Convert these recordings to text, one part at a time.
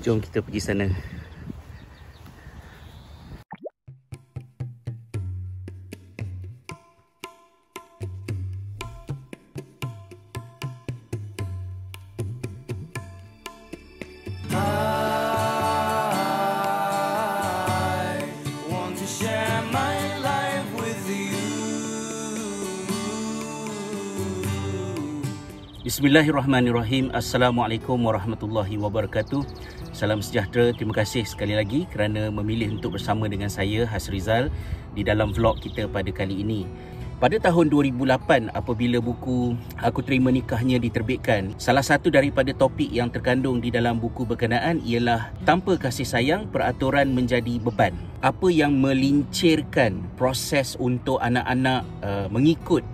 Jom kita pergi sana. Bismillahirrahmanirrahim Assalamualaikum warahmatullahi wabarakatuh Salam sejahtera. Terima kasih sekali lagi kerana memilih untuk bersama dengan saya Hasrizal Di dalam vlog kita pada kali ini. Pada tahun 2008 apabila buku Aku Terima Nikahnya diterbitkan Salah satu daripada topik yang terkandung di dalam buku berkenaan Ialah tanpa kasih sayang peraturan menjadi beban. Apa yang melincirkan proses untuk anak-anak uh, mengikut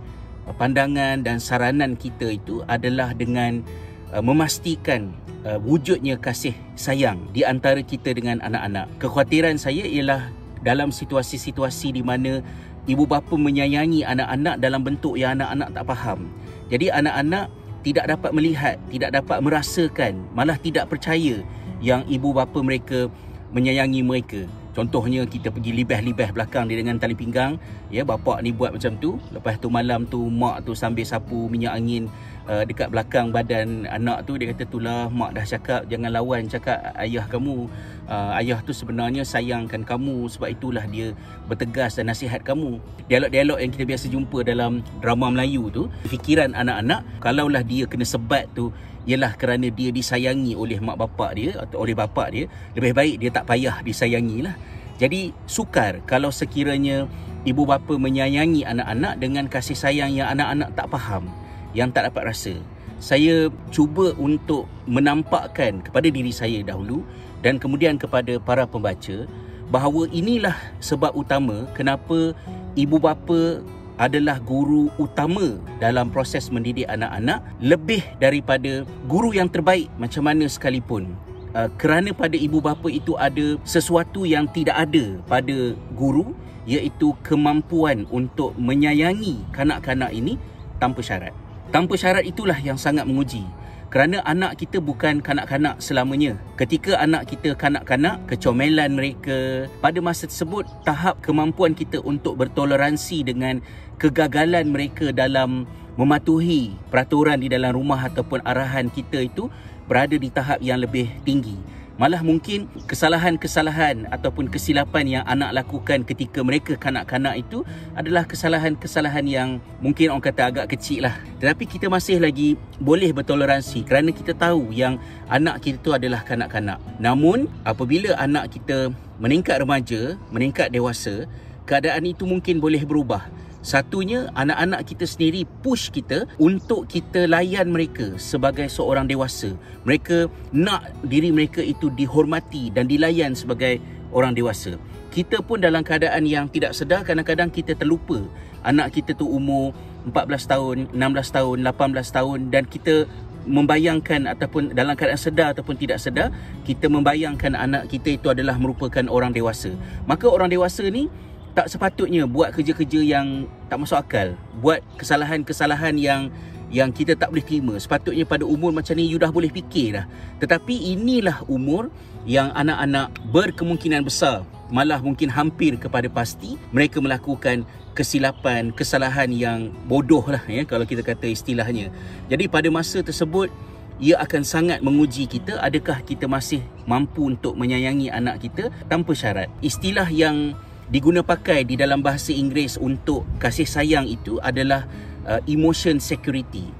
pandangan dan saranan kita itu adalah dengan uh, memastikan uh, wujudnya kasih sayang di antara kita dengan anak-anak. Kekhawatiran saya ialah dalam situasi-situasi di mana ibu bapa menyayangi anak-anak dalam bentuk yang anak-anak tak faham. Jadi anak-anak tidak dapat melihat, tidak dapat merasakan, malah tidak percaya yang ibu bapa mereka menyayangi mereka. Contohnya kita pergi libah-libah belakang dia dengan tali pinggang, ya bapak ni buat macam tu, lepas tu malam tu mak tu sambil sapu minyak angin uh, dekat belakang badan anak tu dia kata tulah mak dah cakap jangan lawan cakap ayah kamu. Uh, ayah tu sebenarnya sayangkan kamu. Sebab itulah dia bertegas dan nasihat kamu. Dialog-dialog yang kita biasa jumpa dalam drama Melayu tu, fikiran anak-anak kalaulah dia kena sebat tu ialah kerana dia disayangi oleh mak bapak dia atau oleh bapak dia lebih baik dia tak payah disayangi lah jadi sukar kalau sekiranya ibu bapa menyayangi anak-anak dengan kasih sayang yang anak-anak tak faham yang tak dapat rasa. Saya cuba untuk menampakkan kepada diri saya dahulu dan kemudian kepada para pembaca bahawa inilah sebab utama kenapa ibu bapa adalah guru utama dalam proses mendidik anak-anak lebih daripada guru yang terbaik macam mana sekalipun. Uh, kerana pada ibu bapa itu ada sesuatu yang tidak ada pada guru iaitu kemampuan untuk menyayangi kanak-kanak ini tanpa syarat. Tanpa syarat itulah yang sangat menguji kerana anak kita bukan kanak-kanak selamanya. Ketika anak kita kanak-kanak, kecomelan mereka, pada masa tersebut tahap kemampuan kita untuk bertoleransi dengan kegagalan mereka dalam mematuhi peraturan di dalam rumah ataupun arahan kita itu berada di tahap yang lebih tinggi. Malah mungkin kesalahan-kesalahan ataupun kesilapan yang anak lakukan ketika mereka kanak-kanak itu adalah kesalahan-kesalahan yang mungkin orang kata agak kecil lah. Tetapi kita masih lagi boleh bertoleransi kerana kita tahu yang anak kita itu adalah kanak-kanak. Namun apabila anak kita meningkat remaja, meningkat dewasa, keadaan itu mungkin boleh berubah. Satunya anak-anak kita sendiri push kita untuk kita layan mereka sebagai seorang dewasa. Mereka nak diri mereka itu dihormati dan dilayan sebagai orang dewasa. Kita pun dalam keadaan yang tidak sedar kadang-kadang kita terlupa anak kita tu umur 14 tahun, 16 tahun, 18 tahun dan kita membayangkan ataupun dalam keadaan sedar ataupun tidak sedar kita membayangkan anak kita itu adalah merupakan orang dewasa. Maka orang dewasa ni tak sepatutnya buat kerja-kerja yang tak masuk akal. Buat kesalahan-kesalahan yang yang kita tak boleh terima. Sepatutnya pada umur macam ni you dah boleh fikir dah. Tetapi inilah umur yang anak-anak berkemungkinan besar malah mungkin hampir kepada pasti mereka melakukan kesilapan kesalahan yang bodoh lah ya kalau kita kata istilahnya. Jadi pada masa tersebut ia akan sangat menguji kita adakah kita masih mampu untuk menyayangi anak kita tanpa syarat. Istilah yang diguna pakai di dalam bahasa Inggeris untuk kasih sayang itu adalah uh, emotion security.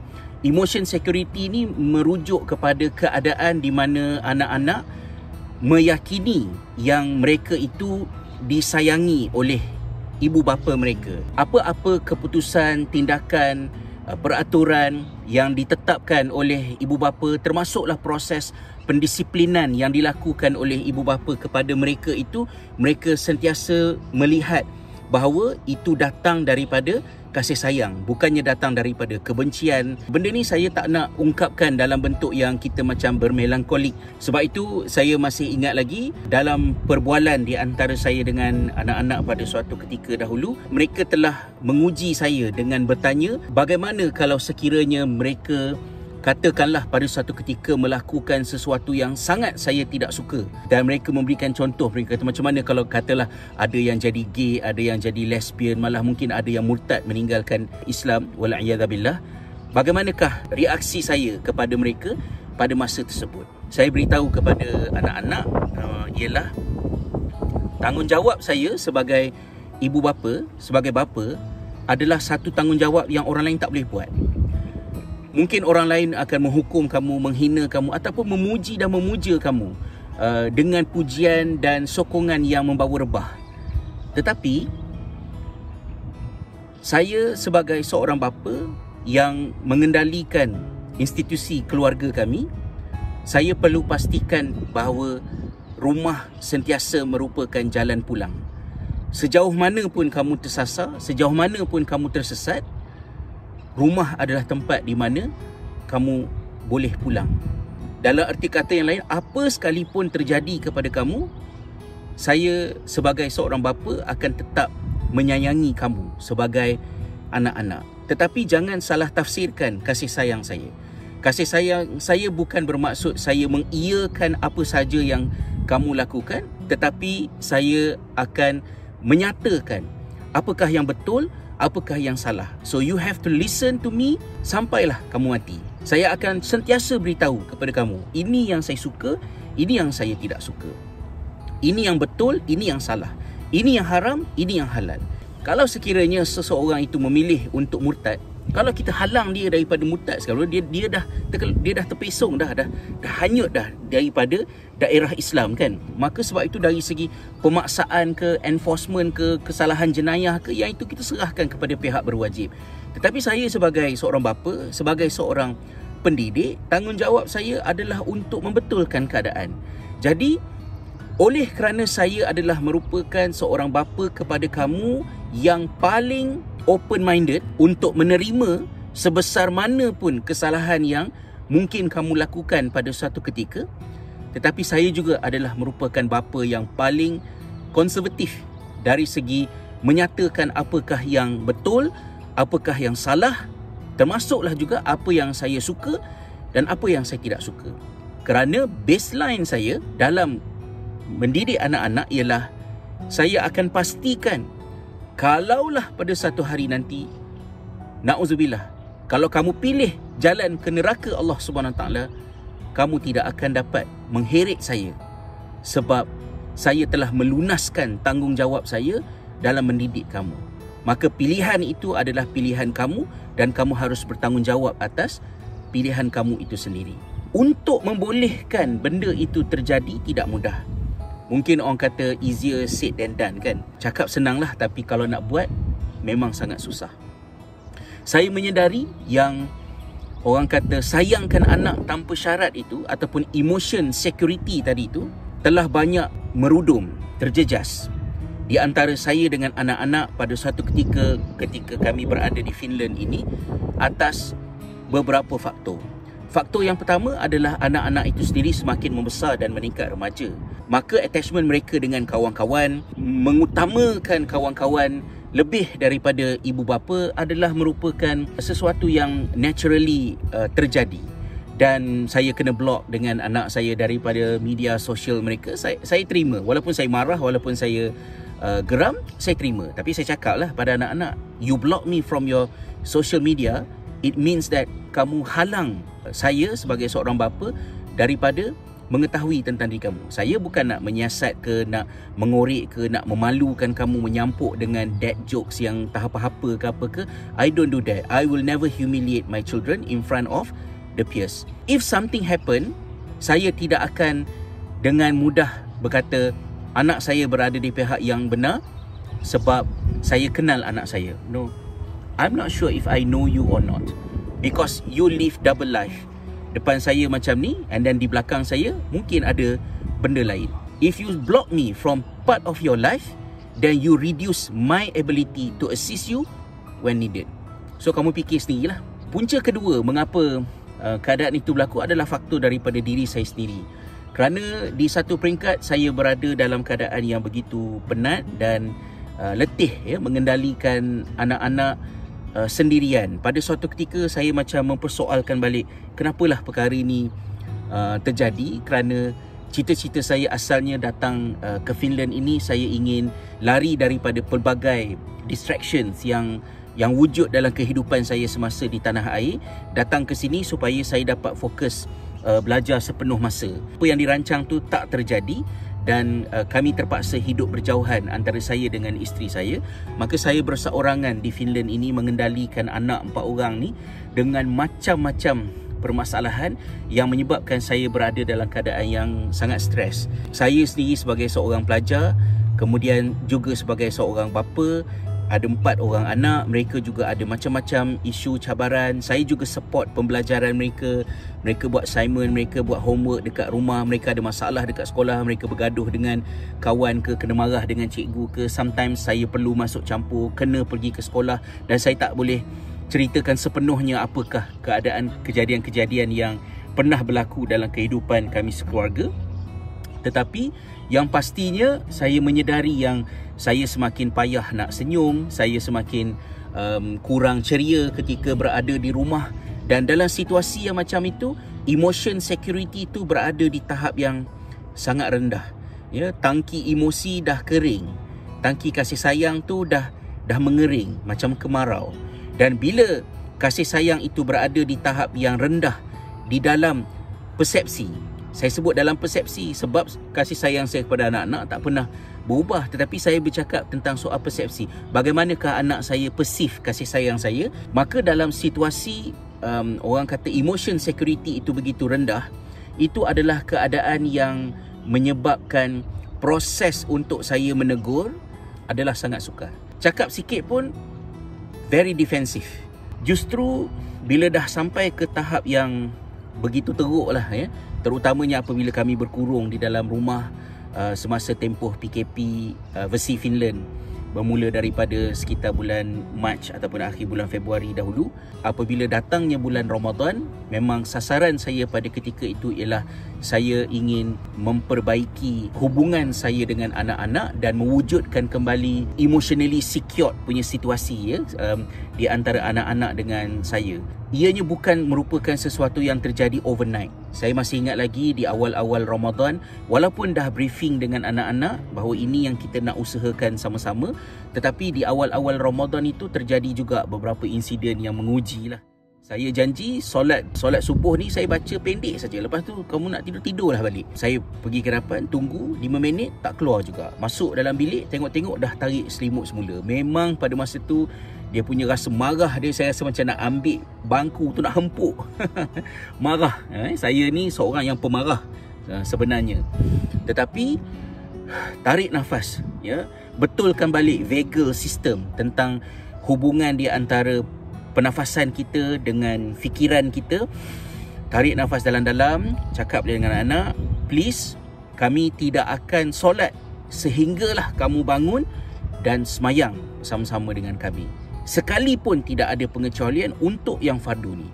Emotion security ni merujuk kepada keadaan di mana anak-anak meyakini yang mereka itu disayangi oleh ibu bapa mereka. Apa-apa keputusan, tindakan, peraturan yang ditetapkan oleh ibu bapa termasuklah proses pendisiplinan yang dilakukan oleh ibu bapa kepada mereka itu mereka sentiasa melihat bahawa itu datang daripada kasih sayang bukannya datang daripada kebencian. Benda ni saya tak nak ungkapkan dalam bentuk yang kita macam bermelankolik. Sebab itu saya masih ingat lagi dalam perbualan di antara saya dengan anak-anak pada suatu ketika dahulu mereka telah menguji saya dengan bertanya bagaimana kalau sekiranya mereka katakanlah pada suatu ketika melakukan sesuatu yang sangat saya tidak suka dan mereka memberikan contoh mereka kata macam mana kalau katalah ada yang jadi gay ada yang jadi lesbian malah mungkin ada yang murtad meninggalkan Islam wala'iyadzabillah bagaimanakah reaksi saya kepada mereka pada masa tersebut? Saya beritahu kepada anak-anak uh, ialah tanggungjawab saya sebagai ibu bapa sebagai bapa adalah satu tanggungjawab yang orang lain tak boleh buat mungkin orang lain akan menghukum kamu, menghina kamu ataupun memuji dan memuja kamu uh, dengan pujian dan sokongan yang membawa rebah. Tetapi saya sebagai seorang bapa yang mengendalikan institusi keluarga kami, saya perlu pastikan bahawa rumah sentiasa merupakan jalan pulang. Sejauh mana pun kamu tersasar, sejauh mana pun kamu tersesat, rumah adalah tempat di mana kamu boleh pulang. Dalam arti kata yang lain, apa sekalipun terjadi kepada kamu, saya sebagai seorang bapa akan tetap menyayangi kamu sebagai anak-anak. Tetapi jangan salah tafsirkan kasih sayang saya. Kasih sayang saya bukan bermaksud saya mengiyakan apa saja yang kamu lakukan, tetapi saya akan menyatakan apakah yang betul apakah yang salah. So you have to listen to me sampailah kamu mati. Saya akan sentiasa beritahu kepada kamu, ini yang saya suka, ini yang saya tidak suka. Ini yang betul, ini yang salah. Ini yang haram, ini yang halal. Kalau sekiranya seseorang itu memilih untuk murtad, kalau kita halang dia daripada murtad sekarang dia dia dah dia dah terpesong dah dah dah hanyut dah daripada daerah Islam kan. Maka sebab itu dari segi pemaksaan ke enforcement ke kesalahan jenayah ke yang itu kita serahkan kepada pihak berwajib. Tetapi saya sebagai seorang bapa sebagai seorang pendidik tanggungjawab saya adalah untuk membetulkan keadaan. Jadi oleh kerana saya adalah merupakan seorang bapa kepada kamu yang paling open minded untuk menerima sebesar mana pun kesalahan yang mungkin kamu lakukan pada suatu ketika tetapi saya juga adalah merupakan bapa yang paling konservatif dari segi menyatakan apakah yang betul apakah yang salah termasuklah juga apa yang saya suka dan apa yang saya tidak suka. Kerana baseline saya dalam mendidik anak-anak ialah saya akan pastikan kalaulah pada satu hari nanti nauzubillah kalau kamu pilih jalan ke neraka Allah Subhanahu taala kamu tidak akan dapat mengheret saya sebab saya telah melunaskan tanggungjawab saya dalam mendidik kamu. Maka pilihan itu adalah pilihan kamu dan kamu harus bertanggungjawab atas pilihan kamu itu sendiri. Untuk membolehkan benda itu terjadi tidak mudah Mungkin orang kata easier said than done kan. Cakap senang lah tapi kalau nak buat memang sangat susah. Saya menyedari yang orang kata sayangkan anak tanpa syarat itu ataupun emotion security tadi itu telah banyak merudum, terjejas di antara saya dengan anak-anak pada satu ketika ketika kami berada di Finland ini atas beberapa faktor. Faktor yang pertama adalah anak-anak itu sendiri semakin membesar dan meningkat remaja. Maka attachment mereka dengan kawan-kawan mengutamakan kawan-kawan lebih daripada ibu bapa adalah merupakan sesuatu yang naturally uh, terjadi. Dan saya kena block dengan anak saya daripada media sosial mereka saya saya terima. Walaupun saya marah walaupun saya uh, geram saya terima. Tapi saya cakaplah pada anak-anak you block me from your social media it means that kamu halang saya sebagai seorang bapa daripada mengetahui tentang diri kamu. Saya bukan nak menyiasat ke, nak mengorek ke, nak memalukan kamu menyampuk dengan dad jokes yang tak apa-apa ke apa ke. I don't do that. I will never humiliate my children in front of the peers. If something happen, saya tidak akan dengan mudah berkata anak saya berada di pihak yang benar sebab saya kenal anak saya. No. I'm not sure if I know you or not. Because you live double life depan saya macam ni and then di belakang saya mungkin ada benda lain. If you block me from part of your life, then you reduce my ability to assist you when needed. So kamu fikir sendirilah. Punca kedua mengapa uh, keadaan itu berlaku adalah faktor daripada diri saya sendiri. Kerana di satu peringkat saya berada dalam keadaan yang begitu penat dan uh, letih ya mengendalikan anak-anak uh, sendirian. Pada suatu ketika saya macam mempersoalkan balik kenapalah perkara ini uh, terjadi kerana cita-cita saya asalnya datang uh, ke Finland ini saya ingin lari daripada pelbagai distractions yang yang wujud dalam kehidupan saya semasa di tanah air datang ke sini supaya saya dapat fokus uh, belajar sepenuh masa. Apa yang dirancang tu tak terjadi dan uh, kami terpaksa hidup berjauhan antara saya dengan isteri saya. Maka saya berseorangan di Finland ini mengendalikan anak empat orang ni dengan macam-macam permasalahan yang menyebabkan saya berada dalam keadaan yang sangat stres. Saya sendiri sebagai seorang pelajar kemudian juga sebagai seorang bapa ada empat orang anak mereka juga ada macam-macam isu cabaran. Saya juga support pembelajaran mereka. Mereka buat assignment mereka buat homework dekat rumah. Mereka ada masalah dekat sekolah. Mereka bergaduh dengan kawan ke kena marah dengan cikgu ke. Sometimes saya perlu masuk campur kena pergi ke sekolah. Dan saya tak boleh ceritakan sepenuhnya apakah keadaan kejadian-kejadian yang pernah berlaku dalam kehidupan kami sekeluarga tetapi yang pastinya saya menyedari yang saya semakin payah nak senyum, saya semakin um, kurang ceria ketika berada di rumah dan dalam situasi yang macam itu, emotion security itu berada di tahap yang sangat rendah. Ya, tangki emosi dah kering. Tangki kasih sayang tu dah dah mengering macam kemarau. Dan bila kasih sayang itu berada di tahap yang rendah di dalam persepsi, saya sebut dalam persepsi sebab kasih sayang saya kepada anak-anak tak pernah berubah. Tetapi saya bercakap tentang soal persepsi. Bagaimanakah anak saya persif kasih sayang saya? Maka dalam situasi um, orang kata emotion security itu begitu rendah itu adalah keadaan yang menyebabkan proses untuk saya menegur adalah sangat sukar. Cakap sikit pun very defensive. Justru bila dah sampai ke tahap yang begitu teruk lah ya terutamanya apabila kami berkurung di dalam rumah uh, semasa tempoh PKP uh, versi Finland bermula daripada sekitar bulan Mac ataupun akhir bulan Februari dahulu. Apabila datangnya bulan Ramadan memang sasaran saya pada ketika itu ialah saya ingin memperbaiki hubungan saya dengan anak-anak dan mewujudkan kembali emotionally secure punya situasi ya um, di antara anak-anak dengan saya ianya bukan merupakan sesuatu yang terjadi overnight. Saya masih ingat lagi di awal-awal Ramadan, walaupun dah briefing dengan anak-anak bahawa ini yang kita nak usahakan sama-sama, tetapi di awal-awal Ramadan itu terjadi juga beberapa insiden yang menguji lah. Saya janji solat solat subuh ni saya baca pendek saja. Lepas tu kamu nak tidur tidurlah balik. Saya pergi ke hadapan tunggu 5 minit tak keluar juga. Masuk dalam bilik tengok-tengok dah tarik selimut semula. Memang pada masa tu dia punya rasa marah dia saya rasa macam nak ambil bangku tu nak hempuk. Marah. Eh? saya ni seorang yang pemarah uh, sebenarnya. Tetapi tarik nafas ya. Betulkan balik vagal system tentang hubungan di antara pernafasan kita dengan fikiran kita. Tarik nafas dalam-dalam cakap dengan anak-anak please kami tidak akan solat sehinggalah kamu bangun dan semayang sama-sama dengan kami sekalipun tidak ada pengecualian untuk yang fardu ni.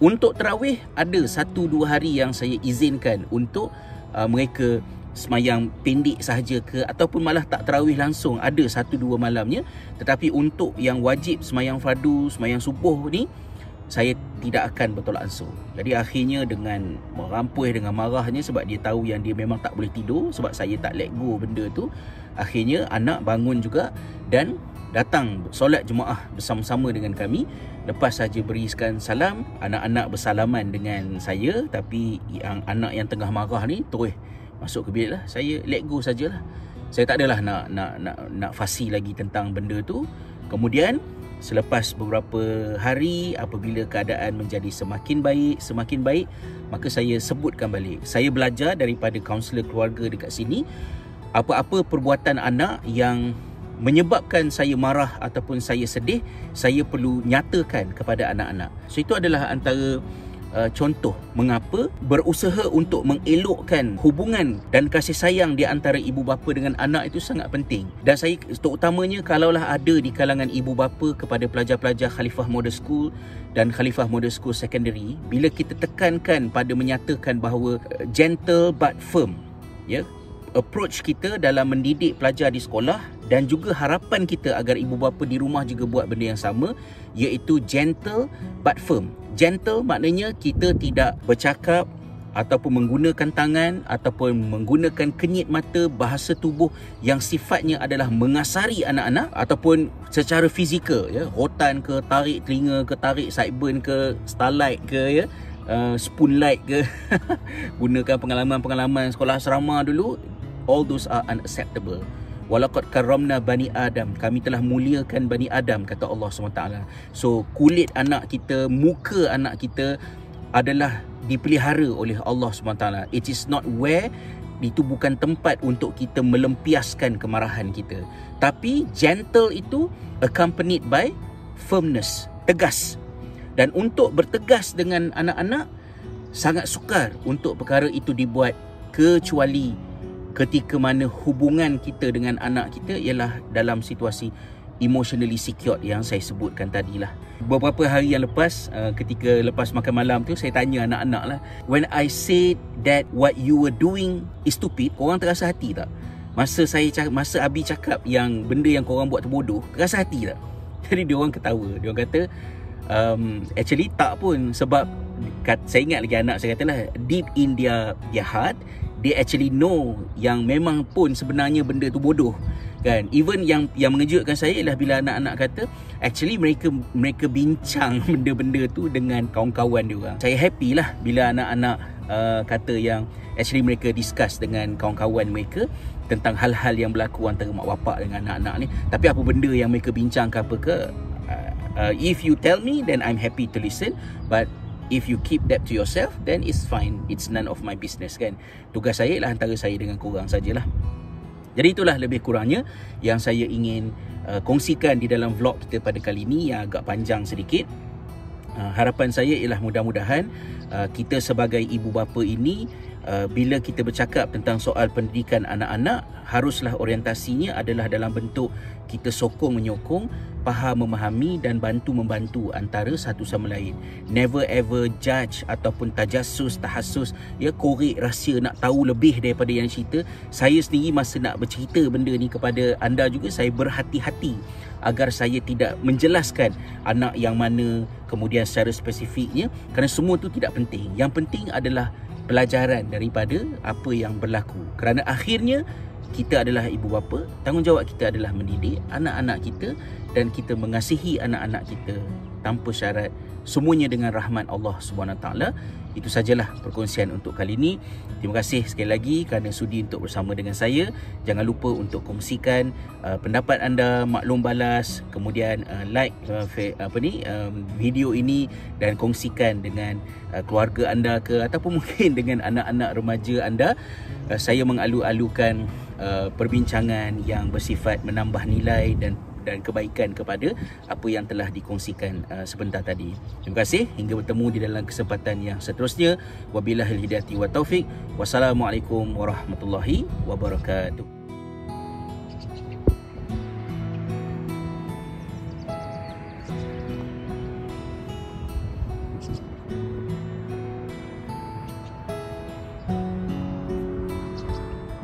Untuk terawih ada satu dua hari yang saya izinkan untuk uh, mereka semayang pendek sahaja ke ataupun malah tak terawih langsung ada satu dua malamnya tetapi untuk yang wajib semayang fardu semayang subuh ni saya tidak akan bertolak ansur. Jadi akhirnya dengan merampuh dengan marahnya sebab dia tahu yang dia memang tak boleh tidur sebab saya tak let go benda tu. Akhirnya anak bangun juga dan datang solat jemaah bersama-sama dengan kami. Lepas saja berikan salam anak-anak bersalaman dengan saya tapi yang anak yang tengah marah ni terus masuk ke bilik lah. Saya let go sajalah. Saya tak adalah nak nak nak nak fasi lagi tentang benda tu. Kemudian selepas beberapa hari apabila keadaan menjadi semakin baik semakin baik maka saya sebutkan balik. Saya belajar daripada kaunselor keluarga dekat sini. Apa-apa perbuatan anak yang menyebabkan saya marah ataupun saya sedih, saya perlu nyatakan kepada anak-anak. So itu adalah antara uh, contoh mengapa berusaha untuk mengelokkan hubungan dan kasih sayang di antara ibu bapa dengan anak itu sangat penting. Dan saya terutamanya kalaulah ada di kalangan ibu bapa kepada pelajar-pelajar Khalifah Model School dan Khalifah Model School Secondary, bila kita tekankan pada menyatakan bahawa uh, gentle but firm, ya, approach kita dalam mendidik pelajar di sekolah dan juga harapan kita agar ibu bapa di rumah juga buat benda yang sama iaitu gentle but firm. Gentle maknanya kita tidak bercakap ataupun menggunakan tangan ataupun menggunakan kenyit mata bahasa tubuh yang sifatnya adalah mengasari anak-anak ataupun secara fizikal ya. Rotan ke tarik telinga ke tarik sideburn ke starlight ke ya. Uh, spoon light ke. Gunakan pengalaman-pengalaman sekolah asrama dulu all those are unacceptable. Walaqad karamna bani Adam. Kami telah muliakan bani Adam Kata Allah SWT. So kulit anak kita Muka anak kita Adalah dipelihara oleh Allah SWT. It is not where Itu bukan tempat untuk kita melempiaskan kemarahan kita. Tapi gentle itu Accompanied by firmness Tegas. Dan untuk bertegas dengan anak-anak Sangat sukar untuk perkara itu dibuat Kecuali ketika mana hubungan kita dengan anak kita Ialah dalam situasi emotionally secured yang saya sebutkan tadi lah. Beberapa hari yang lepas, uh, ketika lepas makan malam tu, saya tanya anak-anak lah. When I say that what you were doing is stupid, korang terasa hati tak? Masa saya cakap, masa Abi cakap yang benda yang korang buat bodoh, terasa hati tak? Jadi dia orang ketawa. Dia orang kata, um, actually tak pun sebab kat, saya ingat lagi anak saya kata lah, deep in their, their heart, they actually know yang memang pun sebenarnya benda tu bodoh kan? Even yang yang mengejutkan saya ialah bila anak-anak kata actually mereka mereka bincang benda-benda tu dengan kawan-kawan dia orang. Saya happy lah bila anak-anak uh, kata yang actually mereka discuss dengan kawan-kawan mereka tentang hal-hal yang berlaku antara mak bapak dengan anak-anak ni. Tapi apa benda yang mereka bincang ke apa ke uh, uh, if you tell me then I'm happy to listen. But If you keep that to yourself Then it's fine. It's none of my business kan? Tugas saya lah Antara saya dengan korang sajalah. Jadi itulah lebih kurangnya yang saya ingin uh, kongsikan di dalam vlog kita pada kali ini yang agak panjang sedikit. Uh, harapan saya ialah mudah-mudahan uh, kita sebagai ibu bapa ini bila kita bercakap tentang soal pendidikan anak-anak haruslah orientasinya adalah dalam bentuk kita sokong menyokong faham memahami dan bantu membantu antara satu sama lain. Never ever judge ataupun tajassus tahassus ya korek rahsia nak tahu lebih daripada yang cerita. Saya sendiri masa nak bercerita benda ni kepada anda juga saya berhati-hati agar saya tidak menjelaskan anak yang mana kemudian secara spesifiknya kerana semua tu tidak penting. Yang penting adalah pelajaran daripada apa yang berlaku. Kerana akhirnya kita adalah ibu bapa tanggungjawab kita adalah mendidik anak-anak kita dan kita mengasihi anak-anak kita tanpa syarat. Semuanya dengan rahmat Allah Subhanahu taala itu sajalah perkongsian untuk kali ini. Terima kasih sekali lagi kerana sudi untuk bersama dengan saya. Jangan lupa untuk kongsikan uh, pendapat anda maklum balas kemudian uh, like uh, apa ni um, video ini dan kongsikan dengan uh, keluarga anda ke ataupun mungkin dengan anak-anak remaja anda. Uh, saya mengalu-alukan uh, perbincangan yang bersifat menambah nilai dan dan kebaikan kepada apa yang telah dikongsikan uh, sebentar tadi. Terima kasih hingga bertemu di dalam kesempatan yang seterusnya. Wabillahi hidayati wa taufik. Wassalamualaikum warahmatullahi wabarakatuh.